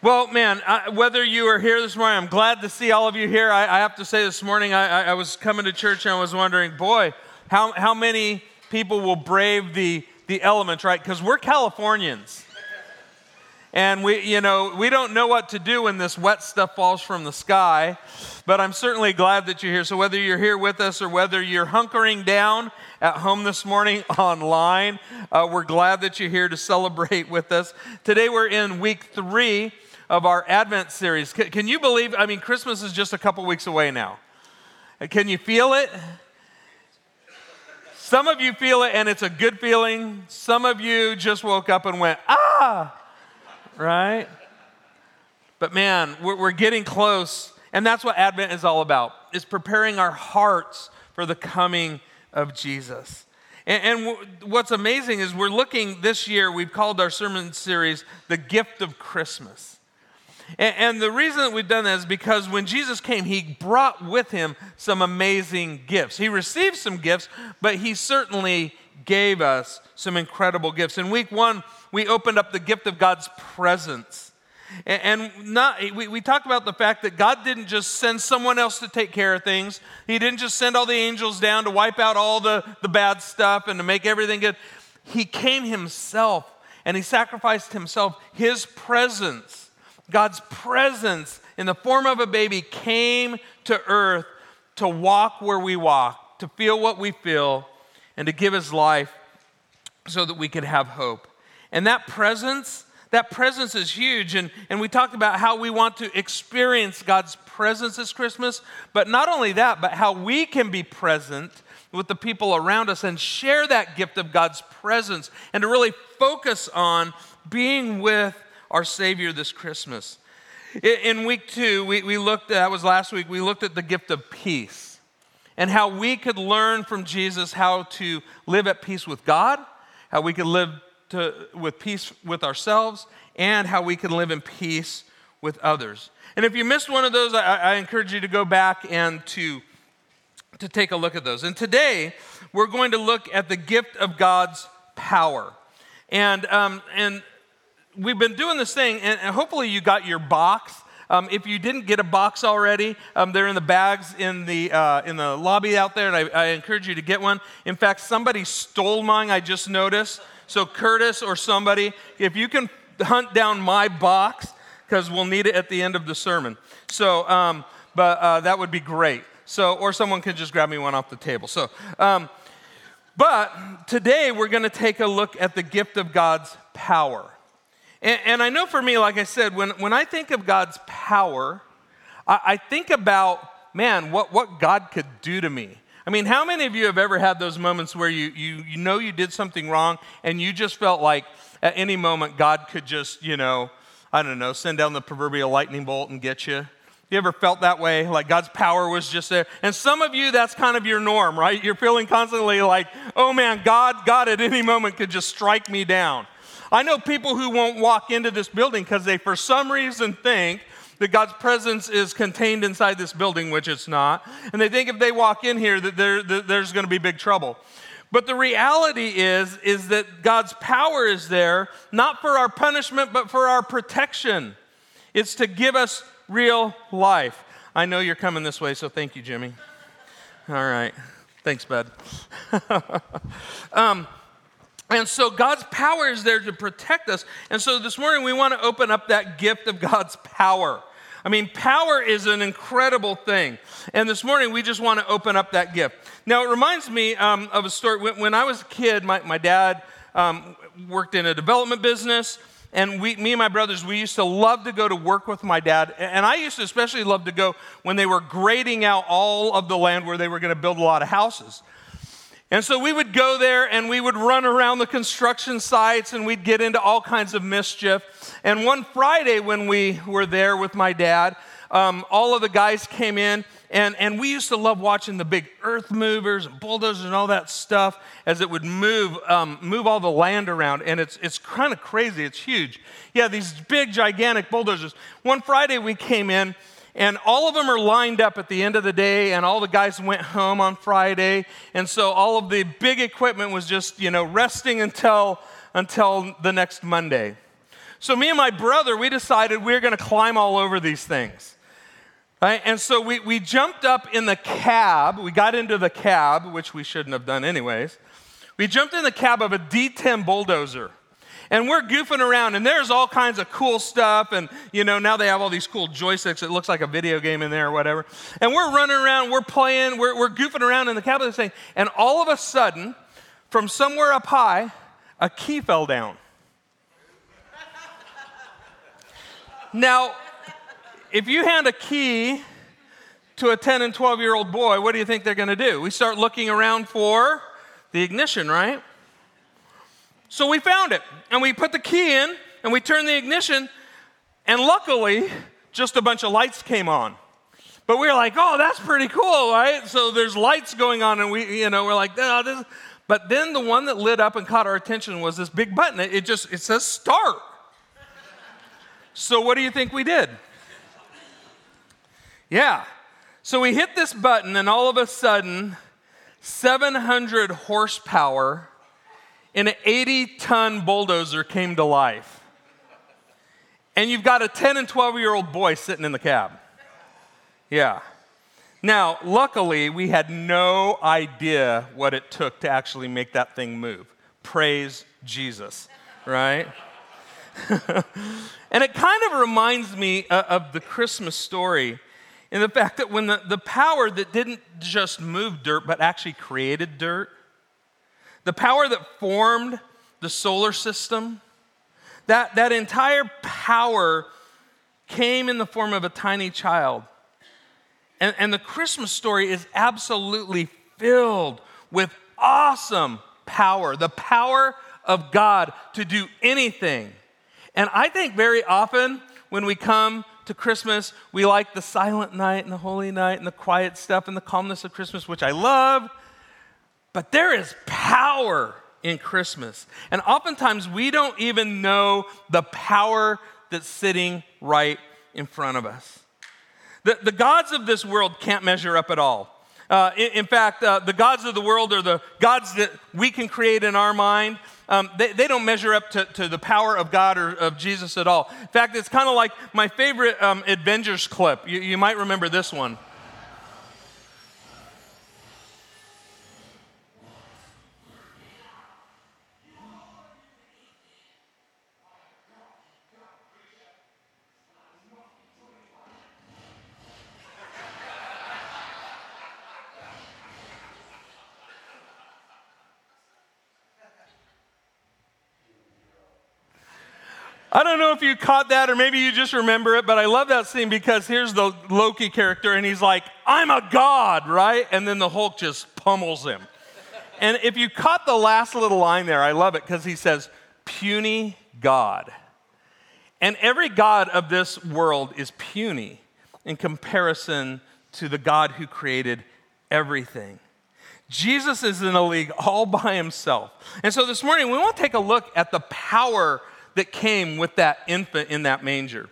Well, man, I, whether you are here this morning, I'm glad to see all of you here. I, I have to say, this morning I, I, was coming to church and I was wondering, boy, how, how many people will brave the, the elements, right? Because we're Californians. And we, you know, we don't know what to do when this wet stuff falls from the sky, but I'm certainly glad that you're here. So whether you're here with us or whether you're hunkering down at home this morning online, uh, we're glad that you're here to celebrate with us. Today we're in week three of our Advent series. Can, can you believe? I mean, Christmas is just a couple weeks away now. Can you feel it? Some of you feel it and it's a good feeling. Some of you just woke up and went, ah, right? But man, we're, we're getting close. And that's what Advent is all about, is preparing our hearts for the coming of Jesus. And, and w- what's amazing is we're looking this year, we've called our sermon series The Gift of Christmas. And, and the reason that we've done that is because when Jesus came, he brought with him some amazing gifts. He received some gifts, but he certainly gave us some incredible gifts. In week one, we opened up the gift of God's presence. And not, we, we talked about the fact that God didn't just send someone else to take care of things. He didn't just send all the angels down to wipe out all the, the bad stuff and to make everything good. He came himself and he sacrificed himself, his presence God's presence in the form of a baby came to earth to walk where we walk, to feel what we feel, and to give his life so that we could have hope. And that presence, that presence is huge. And, and we talked about how we want to experience God's presence this Christmas, but not only that, but how we can be present with the people around us and share that gift of God's presence and to really focus on being with our Savior this Christmas. In week two, we, we looked, that was last week, we looked at the gift of peace and how we could learn from Jesus how to live at peace with God, how we could live to, with peace with ourselves, and how we can live in peace with others. And if you missed one of those, I, I encourage you to go back and to, to take a look at those. And today, we're going to look at the gift of God's power. And, um, and we've been doing this thing, and, hopefully you got your box. Um, if you didn't get a box already, um, they're in the bags in the, uh, in the lobby out there, and I, I, encourage you to get one. In fact, somebody stole mine, I just noticed. So, Curtis or somebody, if you can hunt down my box, because we'll need it at the end of the sermon. So, um, but uh, that would be great. So, or someone can just grab me one off the table. So, um, but today we're going to take a look at the gift of God's power. And, and, I know for me, like I said, when, when I think of God's power, I, I think about, man, what, what God could do to me. I mean, how many of you have ever had those moments where you, you, you know you did something wrong and you just felt like at any moment God could just, you know, I don't know, send down the proverbial lightning bolt and get you? You ever felt that way? Like God's power was just there? And some of you, that's kind of your norm, right? You're feeling constantly like, oh man, God, God at any moment could just strike me down. I know people who won't walk into this building because they, for some reason, think that God's presence is contained inside this building, which it's not. And they think if they walk in here that, that there's going to be big trouble. But the reality is, is that God's power is there, not for our punishment, but for our protection. It's to give us real life. I know you're coming this way, so thank you, Jimmy. All right. Thanks, bud. um, and so God's power is there to protect us. And so this morning we want to open up that gift of God's power. I mean, power is an incredible thing. And this morning we just want to open up that gift. Now, it reminds me um, of a story. When, when, I was a kid, my, my dad um, worked in a development business. And we, me and my brothers, we used to love to go to work with my dad. And I used to especially love to go when they were grading out all of the land where they were going to build a lot of houses. And so we would go there and we would run around the construction sites and we'd get into all kinds of mischief. And one Friday, when we were there with my dad, um, all of the guys came in and, and we used to love watching the big earth movers and bulldozers and all that stuff as it would move, um, move all the land around. And it's, it's kind of crazy, it's huge. Yeah, these big, gigantic bulldozers. One Friday, we came in and all of them are lined up at the end of the day, and all the guys went home on Friday. And so all of the big equipment was just, you know, resting until, until the next Monday. So, me and my brother, we decided we were going to climb all over these things. Right? And so we, we jumped up in the cab. We got into the cab, which we shouldn't have done anyways. We jumped in the cab of a D10 bulldozer. And we're goofing around, and there's all kinds of cool stuff. And, you know, now they have all these cool joysticks. It looks like a video game in there or whatever. And we're running around, we're playing, we're, we're goofing around in the this thing. And all of a sudden, from somewhere up high, a key fell down. now, if you hand a key to a 10 and 12 year old boy, what do you think they're going to do? We start looking around for the ignition, right? So we found it and we put the key in and we turned the ignition, and luckily, just a bunch of lights came on. But we were like, oh, that's pretty cool, right? So there's lights going on, and we, you know, we're like, oh, this. But then the one that lit up and caught our attention was this big button. It just it says start. so what do you think we did? Yeah. So we hit this button, and all of a sudden, 700 horsepower an 80 ton bulldozer came to life. And you've got a 10 and 12 year old boy sitting in the cab. Yeah. Now, luckily, we had no idea what it took to actually make that thing move. Praise Jesus, right? and it kind of reminds me uh, of the Christmas story in the fact that when the, the power that didn't just move dirt, but actually created dirt, the power that formed the solar system, that, that entire power came in the form of a tiny child. And, and the Christmas story is absolutely filled with awesome power, the power of God to do anything. And I think very often when we come to Christmas, we like the silent night and the holy night and the quiet stuff and the calmness of Christmas, which I love. But there is power in Christmas. And oftentimes we don't even know the power that's sitting right in front of us. The, the gods of this world can't measure up at all. Uh, in, in, fact, uh, the gods of the world are the gods that we can create in our mind um, they, they, don't measure up to, to, the power of God or of Jesus at all. In fact, it's kind of like my favorite um, Avengers clip. You, you might remember this one. If you caught that or maybe you just remember it, but I love that scene because here's the Loki character and he's like, I'm a god, right? And then the Hulk just pummels him. and if you caught the last little line there, I love it because he says, puny God. And every God of this world is puny in comparison to the God who created everything. Jesus is in a league all by himself. And so this morning, we want to take a look at the power that came with that infant in that manger.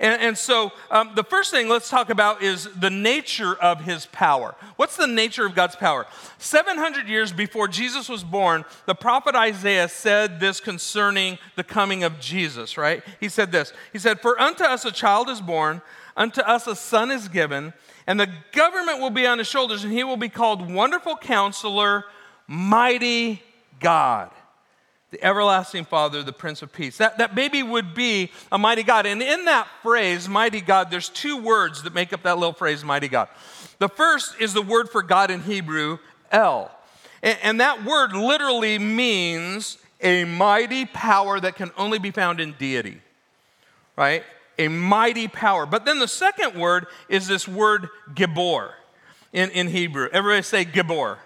And, and so, um, the first thing let's talk about is the nature of his power. What's the nature of God's power? 700 years before Jesus was born, the prophet Isaiah said this concerning the coming of Jesus, right? He said this He said, For unto us a child is born, unto us a son is given, and the government will be on his shoulders, and he will be called Wonderful Counselor, Mighty God the everlasting Father, the Prince of Peace. That, that baby would be a mighty God. And in that phrase, mighty God, there's two words that make up that little phrase, mighty God. The first is the word for God in Hebrew, El. And, and that word literally means a mighty power that can only be found in deity, right? A mighty power. But then the second word is this word Gibor in, in Hebrew. Everybody say Gibor.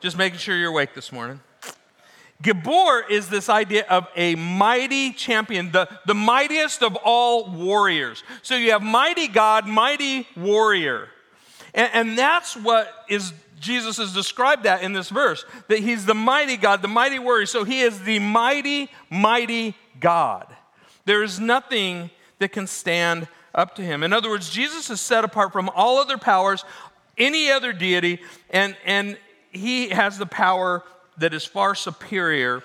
Just making sure you're awake this morning. Gibor is this idea of a mighty champion, the, the mightiest of all warriors. So you have mighty God, mighty warrior. And, and that's what is Jesus has described that in this verse, that he's the mighty God, the mighty warrior. So he is the mighty, mighty God. There is nothing that can stand up to him. In other words, Jesus is set apart from all other powers, any other deity, and, and he has the power that is far superior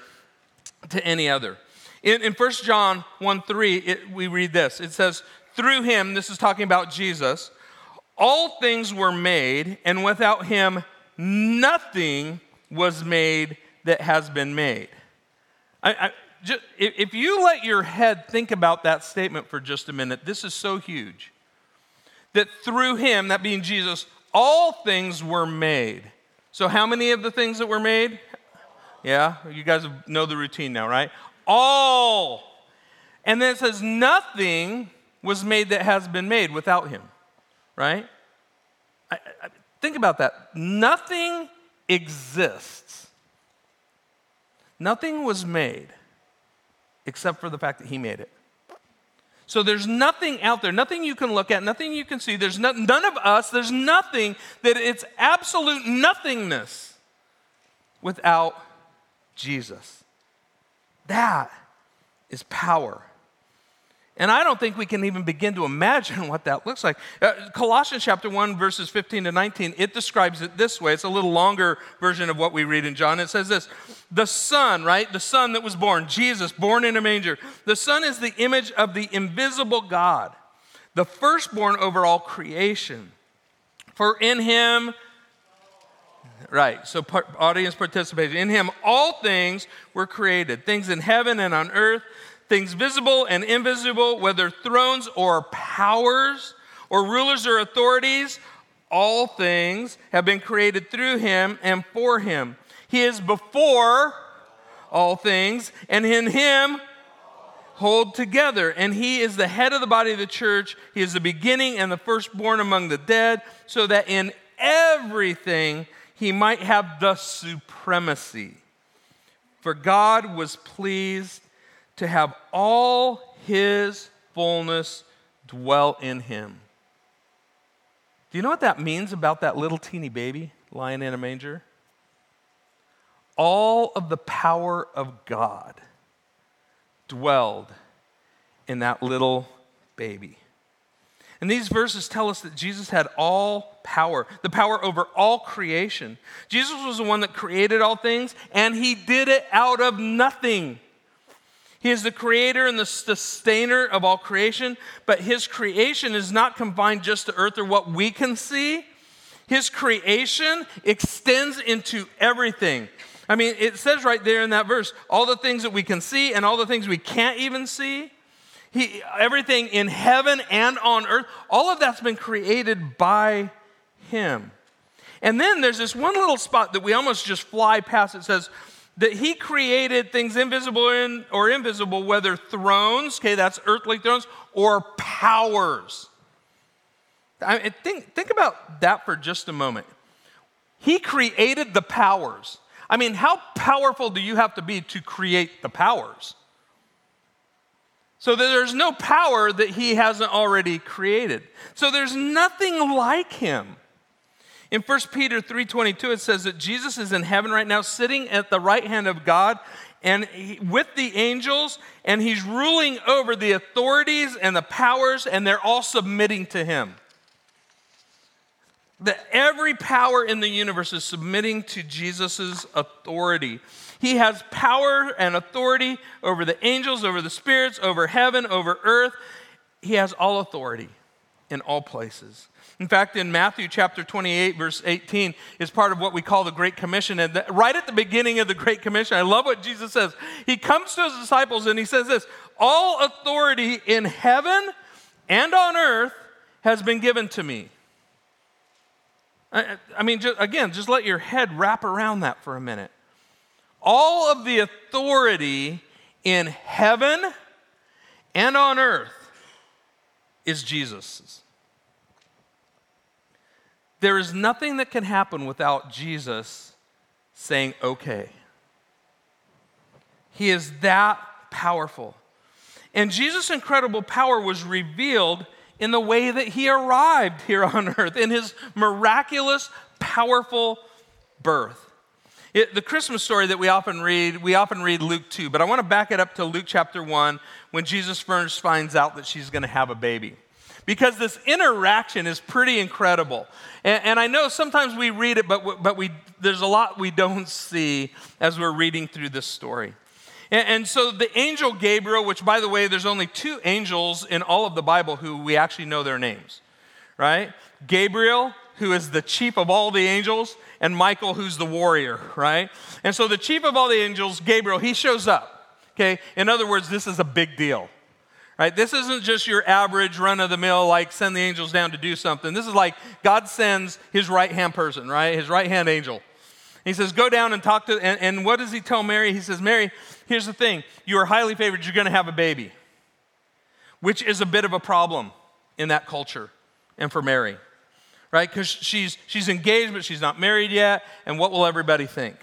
to any other. In, in 1 John 1 3, it, we read this. It says, Through him, this is talking about Jesus, all things were made, and without him, nothing was made that has been made. I, I, just, if you let your head think about that statement for just a minute, this is so huge. That through him, that being Jesus, all things were made. So, how many of the things that were made? Yeah, you guys know the routine now, right? All. And then it says, nothing was made that has been made without him, right? I, I, think about that. Nothing exists. Nothing was made except for the fact that he made it. So there's nothing out there, nothing you can look at, nothing you can see. There's no, none of us, there's nothing that it's absolute nothingness without Jesus. That is power. And I don't think we can even begin to imagine what that looks like. Uh, Colossians chapter 1, verses 15 to 19, it describes it this way. It's a little longer version of what we read in John. It says this The Son, right? The Son that was born, Jesus, born in a manger. The Son is the image of the invisible God, the firstborn over all creation. For in him, right, so audience participation, in him all things were created, things in heaven and on earth things visible and invisible, whether thrones or powers or rulers or authorities, all things have been created through him and for him. He is before all things, and in him hold together. And he is the head of the body of the church. He is the beginning and the firstborn among the dead, so that in everything he might have the supremacy. For God was pleased to have all his fullness dwell in him. Do you know what that means about that little teeny baby lying in a manger? All of the power of God dwelled in that little baby. And these verses tell us that Jesus had all power, the power over all creation. Jesus was the one that created all things, and he did it out of nothing. He is the creator and the sustainer of all creation, but his creation is not confined just to earth or what we can see. His creation extends into everything. I mean, it says right there in that verse all the things that we can see and all the things we can't even see. He, everything in heaven and on earth, all of that's been created by him. And then there's this one little spot that we almost just fly past. It says, that he created things invisible or invisible, whether thrones, okay, that's earthly thrones, or powers. I think, think about that for just a moment. He created the powers. I mean, how powerful do you have to be to create the powers? So there's no power that he hasn't already created. So there's nothing like him. In 1 Peter 3:22 it says that Jesus is in heaven right now sitting at the right hand of God and he, with the angels and he's ruling over the authorities and the powers and they're all submitting to him. That every power in the universe is submitting to Jesus' authority. He has power and authority over the angels, over the spirits, over heaven, over earth. He has all authority in all places. In fact, in Matthew chapter 28, verse 18, is part of what we call the Great Commission. And right at the beginning of the Great Commission, I love what Jesus says. He comes to his disciples and he says this All authority in heaven and on earth has been given to me. I, I mean, just, again, just let your head wrap around that for a minute. All of the authority in heaven and on earth is Jesus's. There is nothing that can happen without Jesus saying, okay. He is that powerful. And Jesus' incredible power was revealed in the way that he arrived here on earth, in his miraculous, powerful birth. It, the Christmas story that we often read, we often read Luke 2, but I want to back it up to Luke chapter 1 when Jesus first finds out that she's going to have a baby because this interaction is pretty incredible. And, and, I know sometimes we read it, but, but we, there's a lot we don't see as we're reading through this story. And, and so the angel Gabriel, which by the way, there's only two angels in all of the Bible who we actually know their names, right? Gabriel, who is the chief of all the angels, and Michael, who's the warrior, right? And so the chief of all the angels, Gabriel, he shows up, okay? In other words, this is a big deal. Right? This isn't just your average run of the mill, like send the angels down to do something. This is like God sends his right hand person, right? His right hand angel. He says, Go down and talk to, and, and what does he tell Mary? He says, Mary, here's the thing. You are highly favored. You're going to have a baby, which is a bit of a problem in that culture and for Mary, right? Because she's, she's engaged, but she's not married yet. And what will everybody think?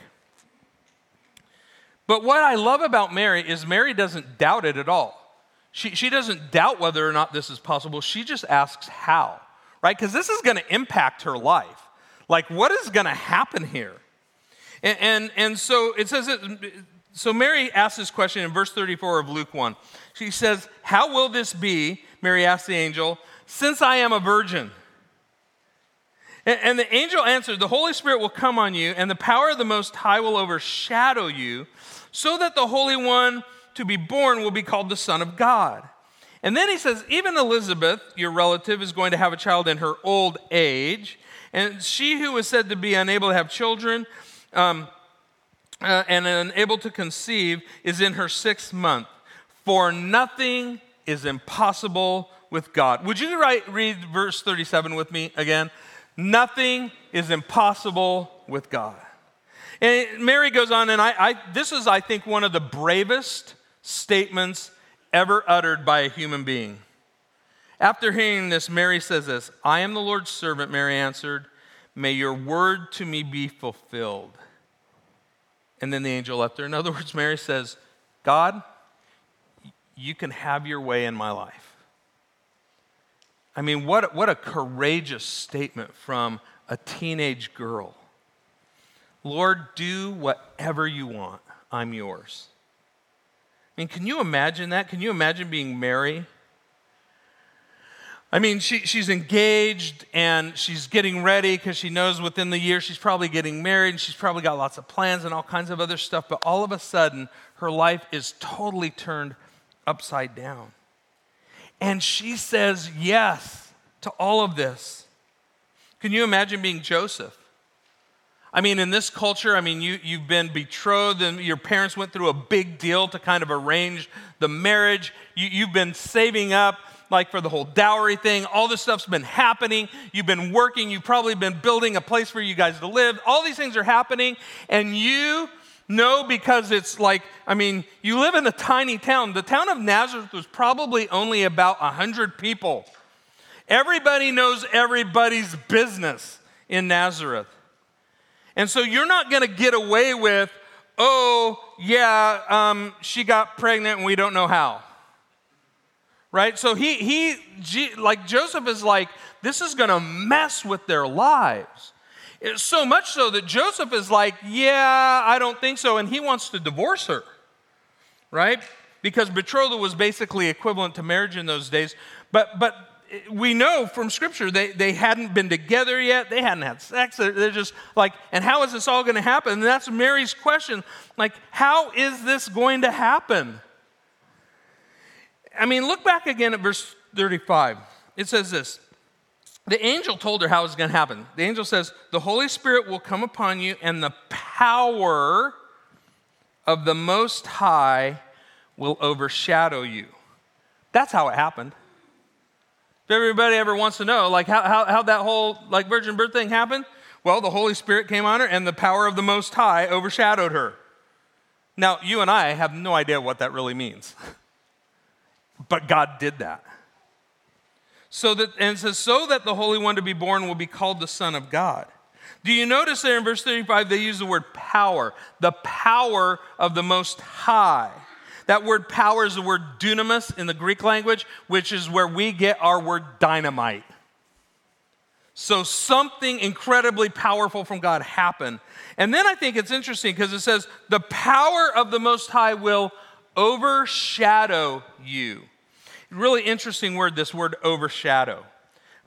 But what I love about Mary is Mary doesn't doubt it at all. She, she doesn't doubt whether or not this is possible. She just asks how, right? Because this is going to impact her life. Like, what is going to happen here? And, and, and so it says, it, so Mary asks this question in verse 34 of Luke 1. She says, How will this be? Mary asked the angel, since I am a virgin. And, the angel answered, The Holy Spirit will come on you, and the power of the Most High will overshadow you, so that the Holy One to be born will be called the Son of God. And then he says, Even Elizabeth, your relative, is going to have a child in her old age. And she who was said to be unable to have children um, uh, and unable to conceive is in her sixth month. For nothing is impossible with God. Would you write, read verse 37 with me again? Nothing is impossible with God. And Mary goes on, and I, I, this is, I think, one of the bravest statements ever uttered by a human being. After hearing this, Mary says this I am the Lord's servant, Mary answered. May your word to me be fulfilled. And then the angel left her. In other words, Mary says, God, you can have your way in my life. I mean, what, what a courageous statement from a teenage girl. Lord, do whatever you want. I'm yours. I mean, can you imagine that? Can you imagine being Mary I mean, she, she's engaged and she's getting ready because she knows within the year she's probably getting married and she's probably got lots of plans and all kinds of other stuff. But all of a sudden, her life is totally turned upside down. And she says yes to all of this. Can you imagine being Joseph? I mean, in this culture, I mean, you, you've been betrothed and your parents went through a big deal to kind of arrange the marriage. You, you've been saving up like for the whole dowry thing. All this stuff's been happening. You've been working. You've probably been building a place for you guys to live. All these things are happening. And you know because it's like, I mean, you live in a tiny town. The town of Nazareth was probably only about 100 people. Everybody knows everybody's business in Nazareth. And so you're not going to get away with, oh, yeah, um, she got pregnant and we don't know how right? So he, he like Joseph is like, this is going to mess with their lives. It's so much so that Joseph is like, yeah, I don't think so. And he wants to divorce her, right? Because betrothal was basically equivalent to marriage in those days. But, but we know from scripture they, they hadn't been together yet they hadn't had sex they're just like and how is this all going to happen and that's mary's question like how is this going to happen I mean, look back again at verse 35. It says this The angel told her how it was going to happen. The angel says, The Holy Spirit will come upon you, and the power of the Most High will overshadow you. That's how it happened. If everybody ever wants to know, like how, how, how that whole like virgin birth thing happened, well, the Holy Spirit came on her, and the power of the Most High overshadowed her. Now, you and I have no idea what that really means. But God did that. So that, and it says, so that the Holy One to be born will be called the Son of God. Do you notice there in verse 35 they use the word power, the power of the Most High? That word power is the word dunamis in the Greek language, which is where we get our word dynamite. So something incredibly powerful from God happened. And then I think it's interesting because it says, the power of the Most High will overshadow you. Really interesting word, this word overshadow,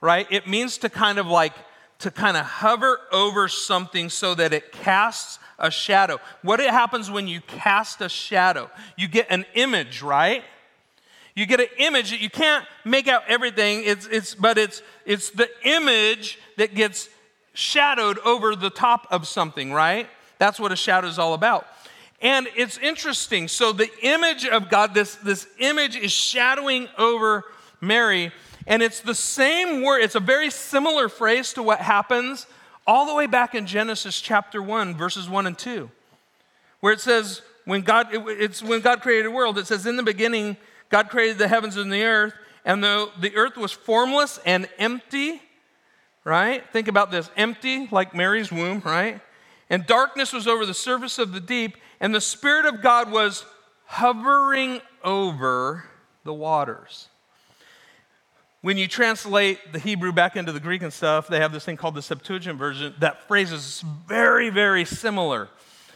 right? It means to kind of like, to kind of hover over something so that it casts a shadow. What it happens when you cast a shadow? You get an image, right? You get an image that you can't make out everything, it's, it's, but it's, it's the image that gets shadowed over the top of something, right? That's what a shadow is all about. And it's interesting. So the image of God, this, this image is shadowing over Mary. And it's the same word, it's a very similar phrase to what happens all the way back in Genesis chapter 1, verses 1 and 2, where it says, when God, it's when God created the world, it says, in the beginning, God created the heavens and the earth, and the, the earth was formless and empty, right? Think about this empty, like Mary's womb, right? And darkness was over the surface of the deep, and the Spirit of God was hovering over the waters. When you translate the Hebrew back into the Greek and stuff, they have this thing called the Septuagint version. That phrase is very, very similar.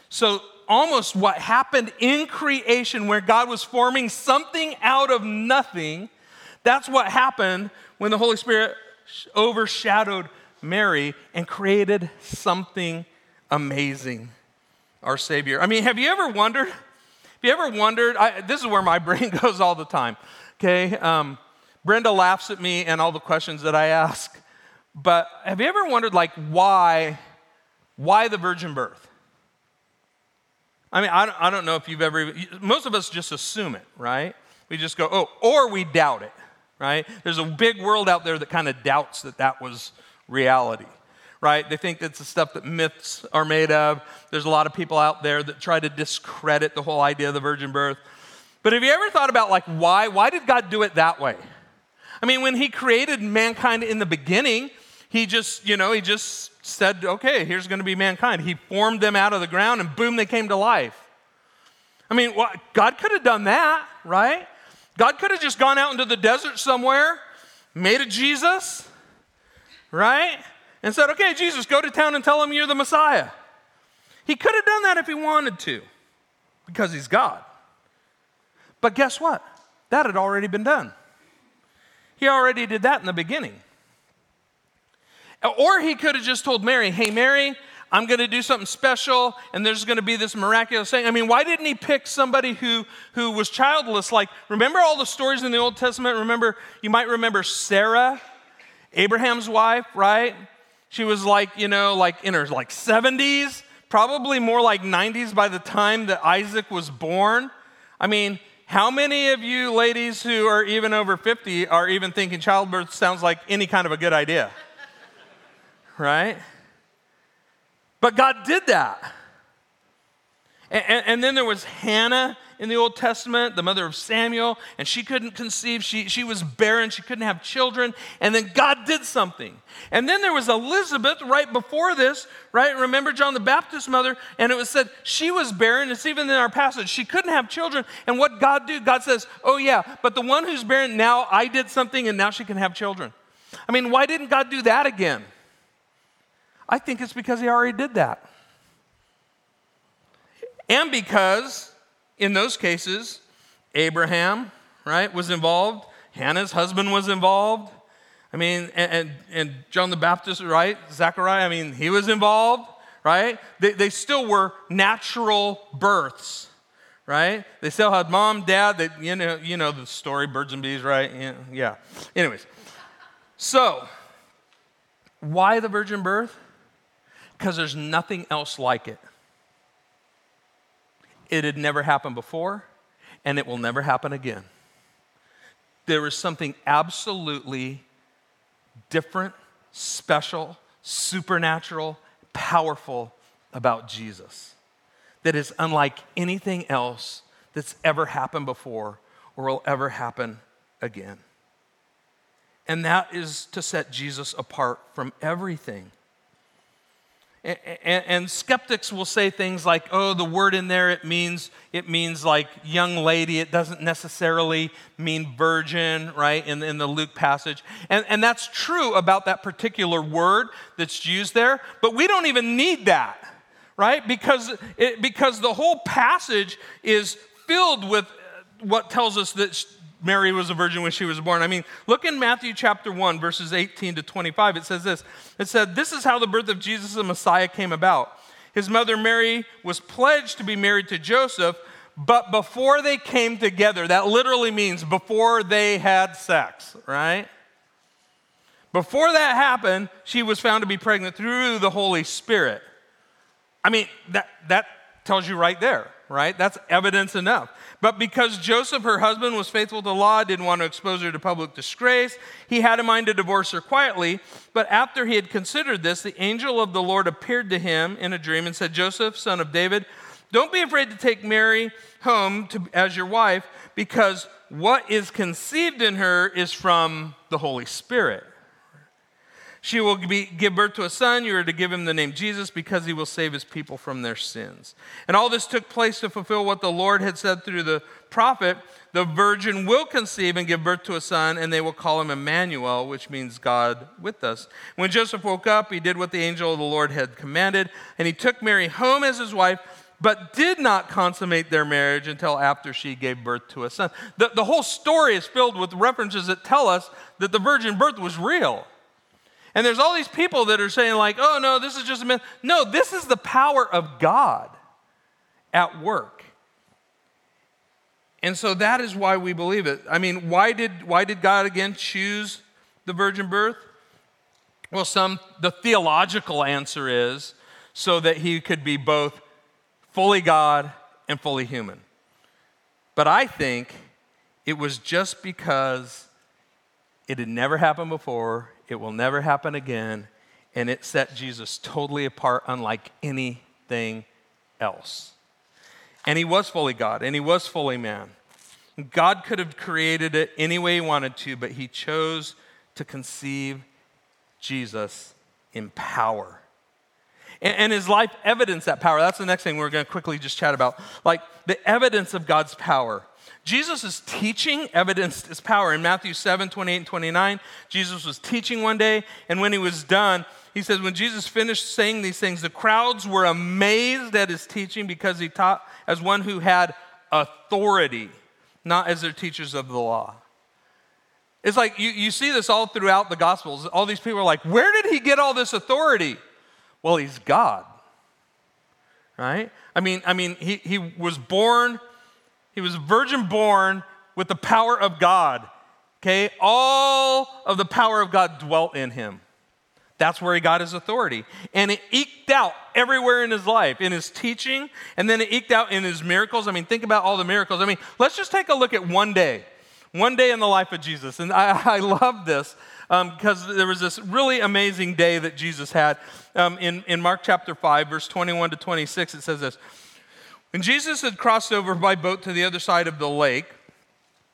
So, almost what happened in creation, where God was forming something out of nothing, that's what happened when the Holy Spirit overshadowed Mary and created something amazing our Savior. I mean, have you ever wondered? Have you ever wondered? I, this is where my brain goes all the time. Okay, um, Brenda laughs at me and all the questions that I ask. But have you ever wondered, like, why, why the virgin birth? I mean, I don't, I don't know if you've ever. Most of us just assume it, right? We just go, oh, or we doubt it, right? There's a big world out there that kind of doubts that that was reality right? They think it's the stuff that myths are made of. There's a lot of people out there that try to discredit the whole idea of the virgin birth. But have you ever thought about like why? Why did God do it that way? I mean, when he created mankind in the beginning, he just, you know, he just said, okay, here's going to be mankind. He formed them out of the ground and boom, they came to life. I mean, God could have done that, right? God could have just gone out into the desert somewhere, made a Jesus, right? And said, Okay, Jesus, go to town and tell him you're the Messiah. He could have done that if he wanted to, because he's God. But guess what? That had already been done. He already did that in the beginning. Or he could have just told Mary, Hey, Mary, I'm going to do something special, and there's going to be this miraculous thing. I mean, why didn't he pick somebody who, who was childless? Like, remember all the stories in the Old Testament? Remember, you might remember Sarah, Abraham's wife, right? She was like, you know, like in her like 70s, probably more like 90s by the time that Isaac was born. I mean, how many of you ladies who are even over 50 are even thinking childbirth sounds like any kind of a good idea? right? But God did that. And, and, and, then there was Hannah in the Old Testament, the mother of Samuel, and she couldn't conceive. She, she was barren. She couldn't have children. And then God did something. And then there was Elizabeth right before this, right? Remember John the Baptist's mother? And it was said she was barren. It's even in our passage. She couldn't have children. And what God do? God says, oh, yeah, but the one who's barren, now I did something and now she can have children. I mean, why didn't God do that again? I think it's because he already did that. And because in those cases, Abraham, right, was involved. Hannah's husband was involved. I mean, and, and, and John the Baptist, right? Zechariah, I mean, he was involved, right? They, they still were natural births, right? They still had mom, dad, they, you, know, you know the story, birds and bees, right? Yeah. yeah. Anyways, so why the virgin birth? Because there's nothing else like it. It had never happened before, and it will never happen again. There is something absolutely different, special, supernatural, powerful about Jesus that is unlike anything else that's ever happened before or will ever happen again. And that is to set Jesus apart from everything. And, and, skeptics will say things like, "Oh, the word in there it means it means like young lady. It doesn't necessarily mean virgin, right?" In, in the Luke passage, and, and that's true about that particular word that's used there. But we don't even need that, right? Because it, because the whole passage is filled with what tells us that Mary was a virgin when she was born. I mean, look in Matthew chapter 1, verses 18 to 25. It says this It said, This is how the birth of Jesus the Messiah came about. His mother Mary was pledged to be married to Joseph, but before they came together, that literally means before they had sex, right? Before that happened, she was found to be pregnant through the Holy Spirit. I mean, that, that tells you right there, right? That's evidence enough. But because Joseph, her husband, was faithful to law, didn't want to expose her to public disgrace, he had in mind to divorce her quietly. But after he had considered this, the angel of the Lord appeared to him in a dream and said, Joseph, son of David, don't be afraid to take Mary home to, as your wife, because what is conceived in her is from the Holy Spirit. She will be, give birth to a son. You are to give him the name Jesus because he will save his people from their sins. And all this took place to fulfill what the Lord had said through the prophet the virgin will conceive and give birth to a son, and they will call him Emmanuel, which means God with us. When Joseph woke up, he did what the angel of the Lord had commanded, and he took Mary home as his wife but did not consummate their marriage until after she gave birth to a son. The, the whole story is filled with references that tell us that the virgin birth was real. And there's all these people that are saying, like, oh, no, this is just a myth. No, this is the power of God at work. And so that is why we believe it. I mean, why did, why did God again choose the virgin birth? Well, some, the theological answer is so that he could be both fully God and fully human. But I think it was just because it had never happened before, it will never happen again, and it set Jesus totally apart, unlike anything else. And he was fully God, and he was fully man. God could have created it any way he wanted to, but he chose to conceive Jesus in power. And, and his life evidenced that power. That's the next thing we're going to quickly just chat about. Like the evidence of God's power. Jesus' is teaching evidenced his power. In Matthew 7 28 and 29, Jesus was teaching one day, and when he was done, he says, When Jesus finished saying these things, the crowds were amazed at his teaching because he taught as one who had authority, not as their teachers of the law. It's like you, you see this all throughout the Gospels. All these people are like, Where did he get all this authority? Well, he's God. Right? I mean, I mean, he, he was born, he was virgin born with the power of God. Okay? All of the power of God dwelt in him. That's where he got his authority. And it eked out everywhere in his life, in his teaching, and then it eked out in his miracles. I mean, think about all the miracles. I mean, let's just take a look at one day. One day in the life of Jesus. And I, I love this because um, there was this really amazing day that Jesus had. Um, in, in Mark chapter 5, verse 21 to 26, it says this When Jesus had crossed over by boat to the other side of the lake,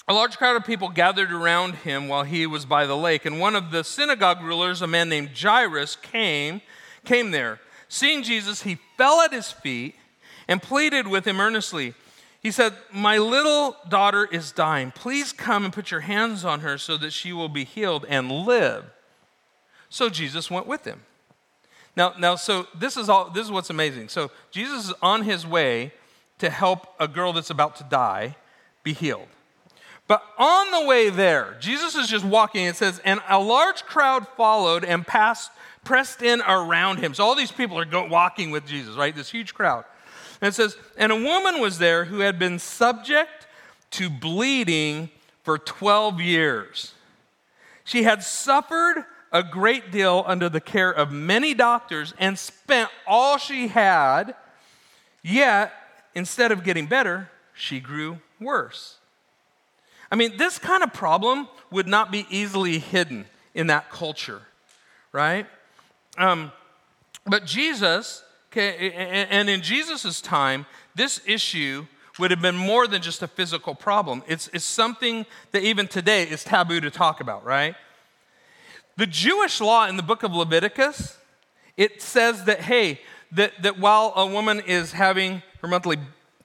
a large crowd of people gathered around him while he was by the lake, and one of the synagogue rulers, a man named Jairus, came, came there. Seeing Jesus, he fell at his feet and pleaded with him earnestly. He said, My little daughter is dying. Please come and put your hands on her so that she will be healed and live. So Jesus went with him. Now, now so this is all this is what's amazing. So Jesus is on his way to help a girl that's about to die be healed. But on the way there, Jesus is just walking. It says, and a large crowd followed and passed, pressed in around him. So all these people are go, walking with Jesus, right? This huge crowd. And it says, and a woman was there who had been subject to bleeding for 12 years. She had suffered a great deal under the care of many doctors and spent all she had, yet instead of getting better, she grew worse. I mean, this kind of problem would not be easily hidden in that culture, right? Um, but Jesus Okay, and in Jesus' time, this issue would have been more than just a physical problem. It's, it's something that even today is taboo to talk about, right? The Jewish law in the book of Leviticus, it says that, hey, that, that while a woman is having her monthly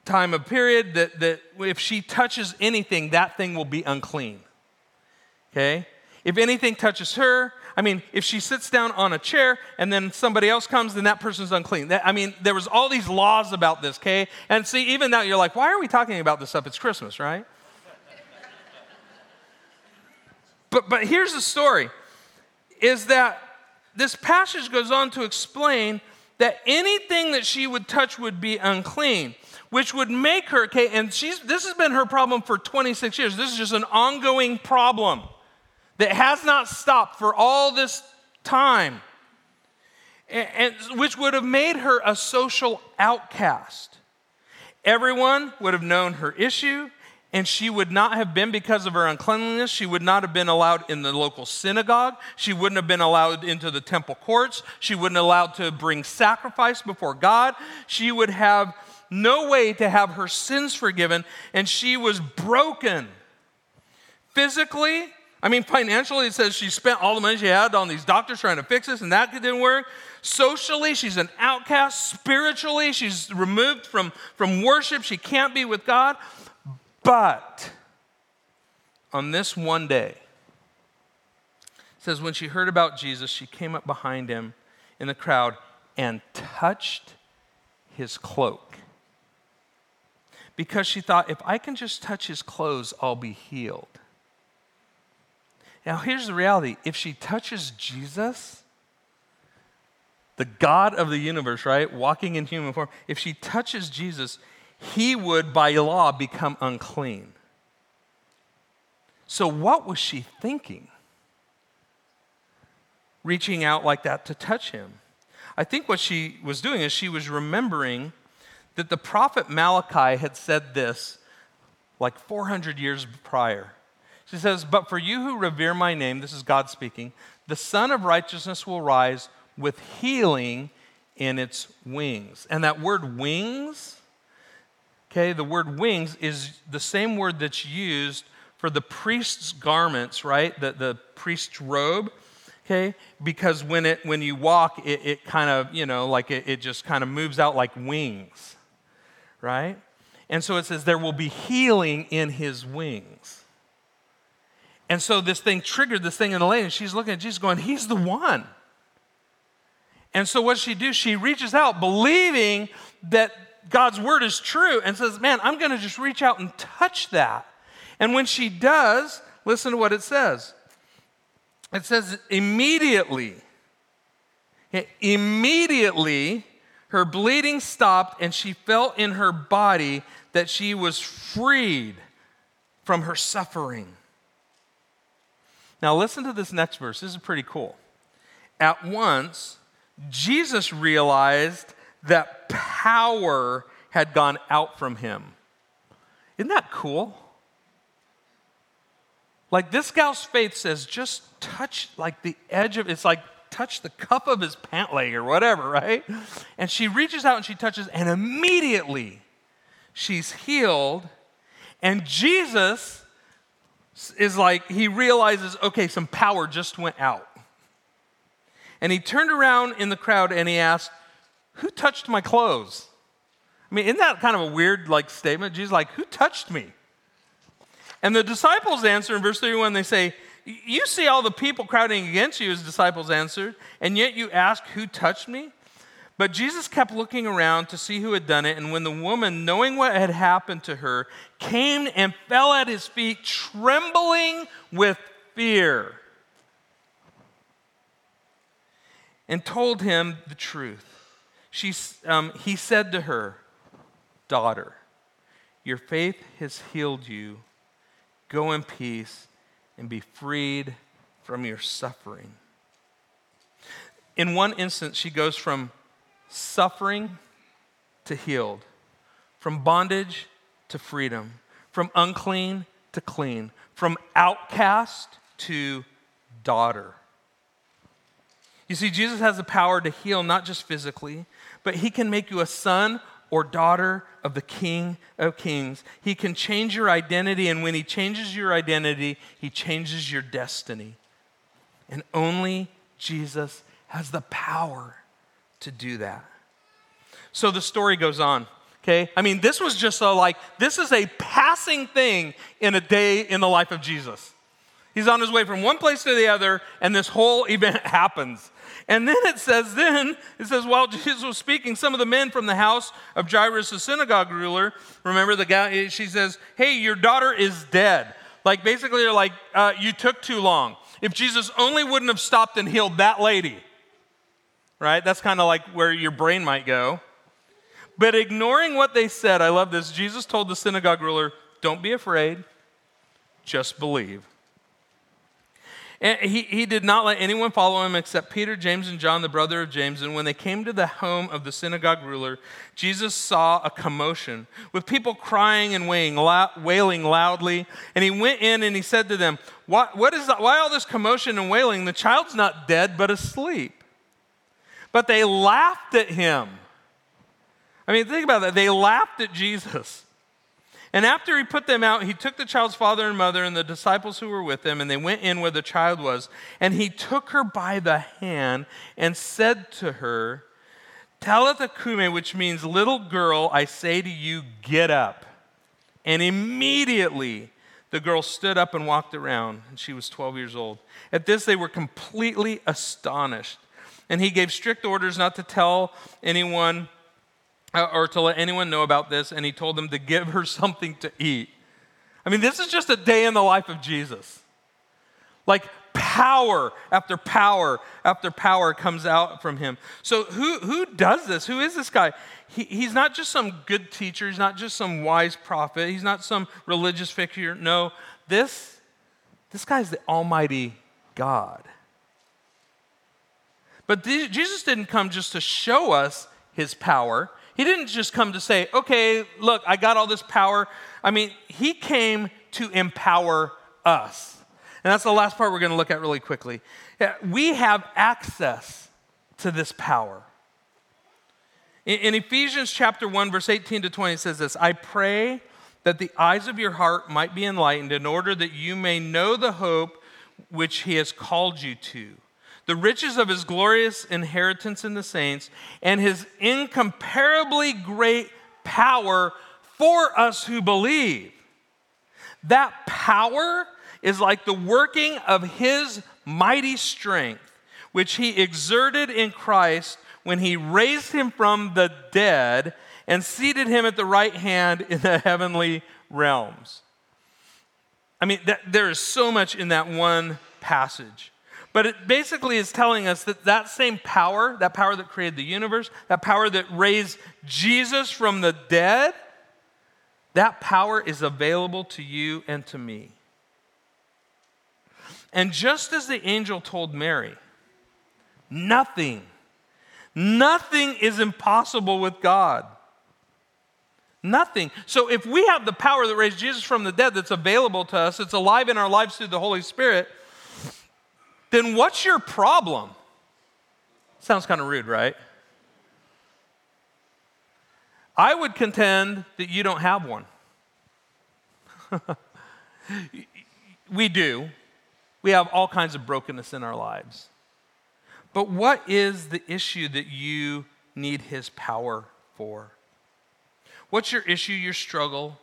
time of period, that, that if she touches anything, that thing will be unclean. Okay? If anything touches her, I mean, if she sits down on a chair and then somebody else comes, then that person's unclean. I mean, there was all these laws about this, okay? And see, even now you're like, why are we talking about this stuff? It's Christmas, right? but but here's the story: is that this passage goes on to explain that anything that she would touch would be unclean, which would make her, okay, and she's, this has been her problem for 26 years. This is just an ongoing problem that has not stopped for all this time, and, and which would have made her a social outcast. Everyone would have known her issue, and she would not have been because of her uncleanliness. She would not have been allowed in the local synagogue. She wouldn't have been allowed into the temple courts. She wouldn't have allowed to bring sacrifice before God. She would have no way to have her sins forgiven, and she was broken. Physically, I mean, financially, it says she spent all the money she had on these doctors trying to fix this, and that didn't work. Socially, she's an outcast. Spiritually, she's removed from, from worship. She can't be with God. But on this one day, says when she heard about Jesus, she came up behind him in the crowd and touched his cloak. Because she thought, if I can just touch his clothes, I'll be healed. Now, here's the reality if she touches Jesus, the God of the universe, right, walking in human form, if she touches Jesus, he would, by law, become unclean. So, what was she thinking? Reaching out like that to touch him. I think what she was doing is she was remembering that the prophet Malachi had said this like 400 years prior. She says, But for you who revere my name, this is God speaking, the Sun of Righteousness will rise with healing in its wings. And that word wings Okay, the word wings is the same word that's used for the priest's garments, right? The, the priest's robe. Okay, because when it when you walk, it, it kind of, you know, like it, it just kind of moves out like wings, right? And so it says there will be healing in his wings. And so this thing triggered this thing in the lady, and she's looking at Jesus going, He's the one. And so what she do? She reaches out, believing that God's word is true and says, Man, I'm going to just reach out and touch that. And when she does, listen to what it says. It says, immediately, immediately, her bleeding stopped and she felt in her body that she was freed from her suffering. Now, listen to this next verse. This is pretty cool. At once, Jesus realized that power had gone out from him. Isn't that cool? Like this gal's faith says, just touch like the edge of it's like touch the cuff of his pant leg or whatever, right? And she reaches out and she touches, and immediately she's healed. And Jesus is like, he realizes, okay, some power just went out. And he turned around in the crowd and he asked, who touched my clothes? I mean, isn't that kind of a weird like statement? Jesus like, who touched me? And the disciples answer in verse 31, they say, You see all the people crowding against you, his disciples answered, and yet you ask, Who touched me? But Jesus kept looking around to see who had done it, and when the woman, knowing what had happened to her, came and fell at his feet, trembling with fear, and told him the truth she, um, he said to her, Daughter, your faith has healed you. Go in peace and be freed from your suffering. In one instance, she goes from suffering to healed, from bondage to freedom, from unclean to clean, from outcast to daughter. You see, Jesus has the power to heal not just physically, but he can make you a son or daughter of the King of Kings. He can change your identity, and when he changes your identity, he changes your destiny. And only Jesus has the power to do that. So the story goes on. Okay? I mean, this was just a like, this is a passing thing in a day in the life of Jesus. He's on his way from one place to the other, and this whole event happens. And then it says, then, it says, while Jesus was speaking, some of the men from the house of Jairus, the synagogue ruler, remember the guy, she says, hey, your daughter is dead. Like basically, they're like, uh, you took too long. If Jesus only wouldn't have stopped and healed that lady, right? That's kind of like where your brain might go. But ignoring what they said, I love this. Jesus told the synagogue ruler, Don't be afraid, just believe. And he, he did not let anyone follow him except Peter, James, and John, the brother of James. And when they came to the home of the synagogue ruler, Jesus saw a commotion with people crying and wailing, wailing loudly. And he went in and he said to them, what, what is? Why all this commotion and wailing? The child's not dead, but asleep. But they laughed at him. I mean, think about that. They laughed at Jesus. And after he put them out, he took the child's father and mother and the disciples who were with him, and they went in where the child was. And he took her by the hand and said to her, Talitha kume, which means little girl, I say to you, get up. And immediately the girl stood up and walked around, and she was 12 years old. At this, they were completely astonished. And he gave strict orders not to tell anyone Uh, or to let anyone know about this, and he told them to give her something to eat. I mean, this is just a day in the life of Jesus. Like power after power after power comes out from him. So, who, who does this? Who is this guy? He, he's not just some good teacher, he's not just some wise prophet, he's not some religious figure. No, this, this guy's the Almighty God. But Jesus didn't come just to show us his power, he didn't just come to say, okay, look, I got all this power. I mean, he came to empower us. And that's the last part we're going to look at really quickly. We have access to this power. In, Ephesians chapter 1, verse 18 to 20, it says this I pray that the eyes of your heart might be enlightened in order that you may know the hope which he has called you to the riches of his glorious inheritance in the saints, and his incomparably great power for us who believe. That power is like the working of his mighty strength, which he exerted in Christ when he raised him from the dead and seated him at the right hand in the heavenly realms. I mean, that, there is so much in that one passage. But it basically is telling us that that same power, that power that created the universe, that power that raised Jesus from the dead, that power is available to you and to me. And just as the angel told Mary, nothing, nothing is impossible with God. Nothing. So if we have the power that raised Jesus from the dead that's available to us, it's alive in our lives through the Holy Spirit then what's your problem? Sounds kind of rude, right? I would contend that you don't have one. we do. We have all kinds of brokenness in our lives. But what is the issue that you need His power for? What's your issue, your struggle?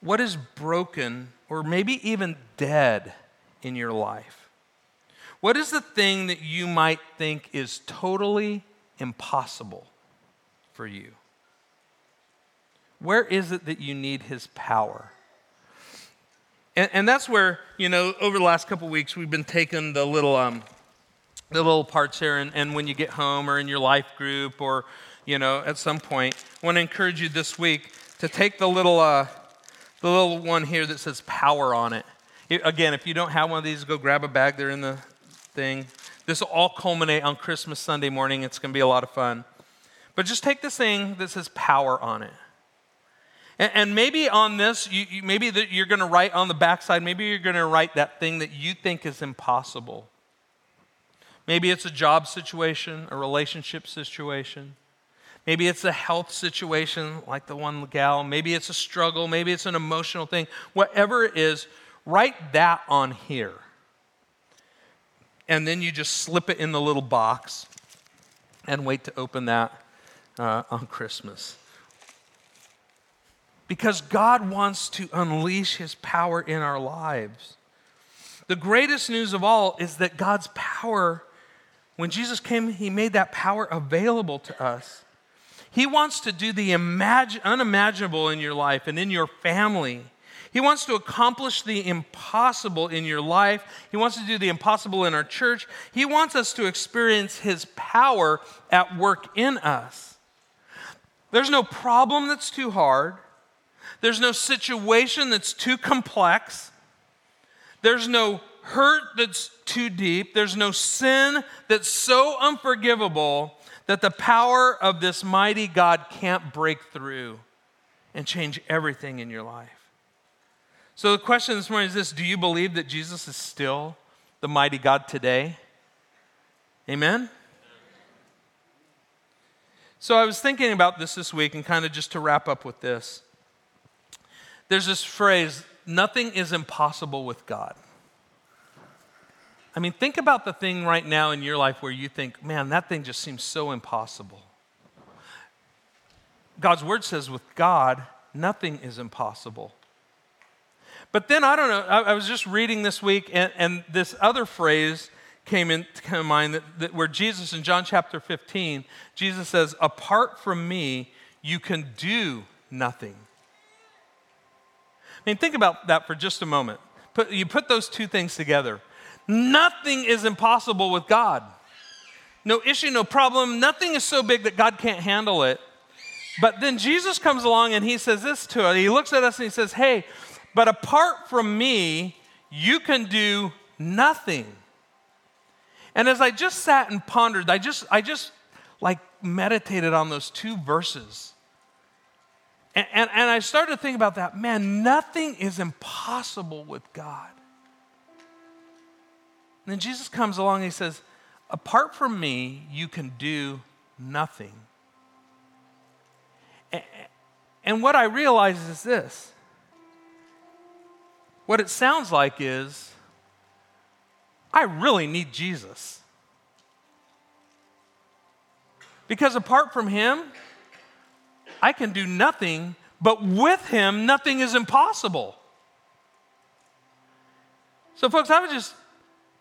What is broken or maybe even dead in your life? What is the thing that you might think is totally impossible for you? Where is it that you need his power? And, and that's where, you know, over the last couple weeks, we've been taking the little, um, the little parts here, and, and when you get home or in your life group or, you know, at some point, I want to encourage you this week to take the little, uh, the little one here that says power on it. Again, if you don't have one of these, go grab a bag. They're in the thing. This will all culminate on Christmas Sunday morning. It's going to be a lot of fun. But just take this thing that says power on it. And, and maybe on this, you, you, maybe that you're going to write on the backside, maybe you're going to write that thing that you think is impossible. Maybe it's a job situation, a relationship situation. Maybe it's a health situation like the one gal. Maybe it's a struggle. Maybe it's an emotional thing. Whatever it is, write that on here and then you just slip it in the little box and wait to open that uh, on Christmas. Because God wants to unleash His power in our lives. The greatest news of all is that God's power, when Jesus came, He made that power available to us. He wants to do the imagine, unimaginable in your life and in your family. He wants to accomplish the impossible in your life. He wants to do the impossible in our church. He wants us to experience His power at work in us. There's no problem that's too hard, there's no situation that's too complex, there's no hurt that's too deep, there's no sin that's so unforgivable that the power of this mighty God can't break through and change everything in your life. So, the question this morning is this Do you believe that Jesus is still the mighty God today? Amen? So, I was thinking about this this week, and kind of just to wrap up with this. There's this phrase, nothing is impossible with God. I mean, think about the thing right now in your life where you think, man, that thing just seems so impossible. God's word says with God, nothing is impossible. But then, I don't know, I, I was just reading this week, and, and, this other phrase came into mind that, that where Jesus, in John chapter 15, Jesus says, Apart from me, you can do nothing. I mean, think about that for just a moment. Put, you put those two things together. Nothing is impossible with God. No issue, no problem. Nothing is so big that God can't handle it. But then Jesus comes along and he says this to us. He looks at us and he says, Hey, but apart from me, you can do nothing. And as I just sat and pondered, I just, I just like meditated on those two verses. And, and, and I started to think about that. Man, nothing is impossible with God. And then Jesus comes along and he says, Apart from me, you can do nothing. And what I realize is this what it sounds like is, I really need Jesus. Because apart from him, I can do nothing, but with him, nothing is impossible. So, folks, I would just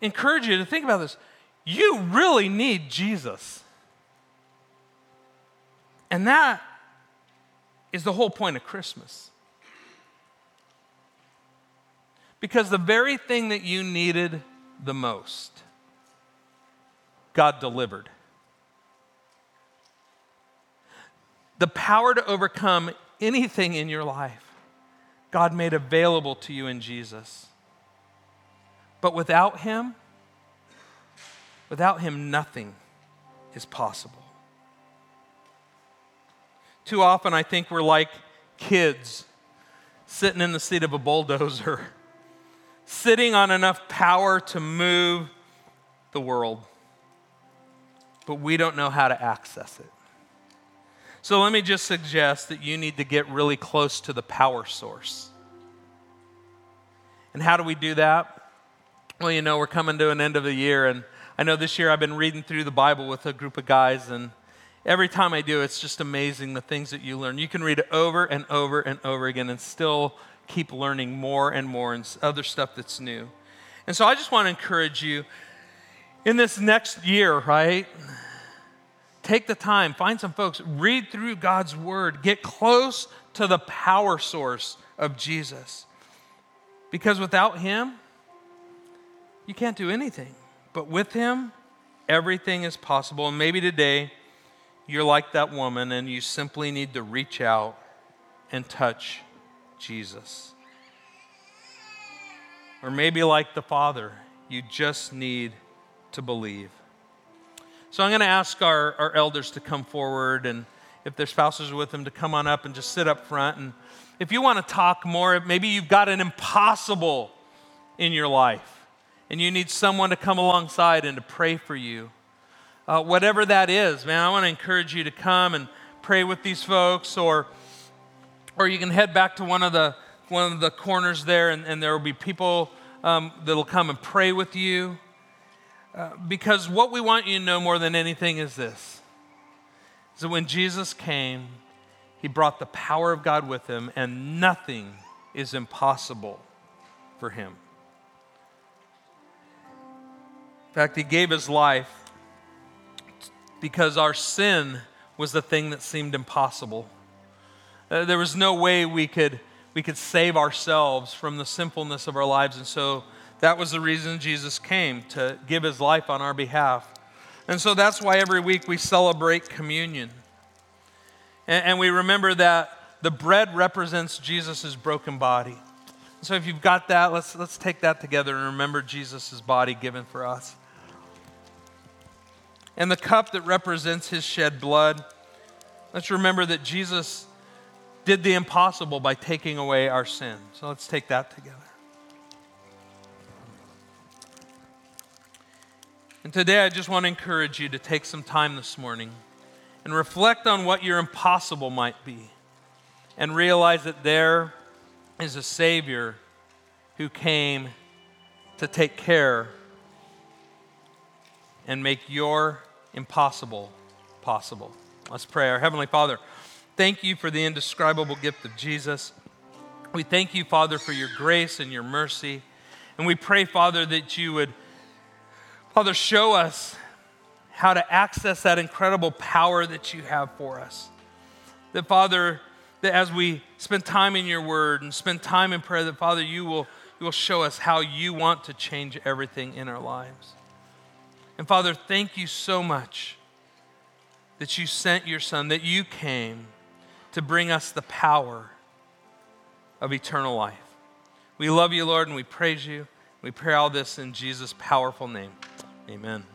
encourage you to think about this. You really need Jesus. And that is the whole point of Christmas. Because the very thing that you needed the most, God delivered. The power to overcome anything in your life, God made available to you in Jesus. But without Him, without Him, nothing is possible. Too often, I think we're like kids sitting in the seat of a bulldozer, sitting on enough power to move the world, but we don't know how to access it. So let me just suggest that you need to get really close to the power source. And how do we do that? Well, you know, we're coming to an end of the year, and I know this year I've been reading through the Bible with a group of guys, and every time I do, it's just amazing the things that you learn. You can read it over and over and over again and still keep learning more and more and other stuff that's new. And so I just want to encourage you in this next year, right? Take the time, find some folks, read through God's word, get close to the power source of Jesus. Because without Him, you can't do anything. But with Him, everything is possible. And maybe today you're like that woman and you simply need to reach out and touch Jesus. Or maybe like the Father, you just need to believe. So I'm going to ask our, our elders to come forward and if their spouses are with them to come on up and just sit up front. And if you want to talk more, maybe you've got an impossible in your life and you need someone to come alongside and to pray for you. Uh, whatever that is, man, I want to encourage you to come and pray with these folks, or, or you can head back to one of the, one of the corners there, and, and there will be people um, that will come and pray with you. Uh, because what we want you to know more than anything is this is that when Jesus came, he brought the power of God with him, and nothing is impossible for him. In fact, he gave his life because our sin was the thing that seemed impossible. Uh, there was no way we could we could save ourselves from the sinfulness of our lives. And so that was the reason Jesus came to give his life on our behalf. And so that's why every week we celebrate communion. And, and we remember that the bread represents Jesus' broken body. So if you've got that, let's, let's take that together and remember Jesus' body given for us. And the cup that represents his shed blood, let's remember that Jesus did the impossible by taking away our sin. So let's take that together. And today I just want to encourage you to take some time this morning and reflect on what your impossible might be and realize that there is a Savior who came to take care and make your impossible possible. Let's pray. Our Heavenly Father, thank you for the indescribable gift of Jesus. We thank you, Father, for your grace and your mercy. And we pray, Father, that you would, Father, show us how to access that incredible power that you have for us. That, Father, that as we spend time in your word and spend time in prayer, that, Father, you will, you will show us how you want to change everything in our lives. And Father, thank you so much that you sent your Son, that you came to bring us the power of eternal life. We love you, Lord, and we praise you. We pray all this in Jesus' powerful name. Amen.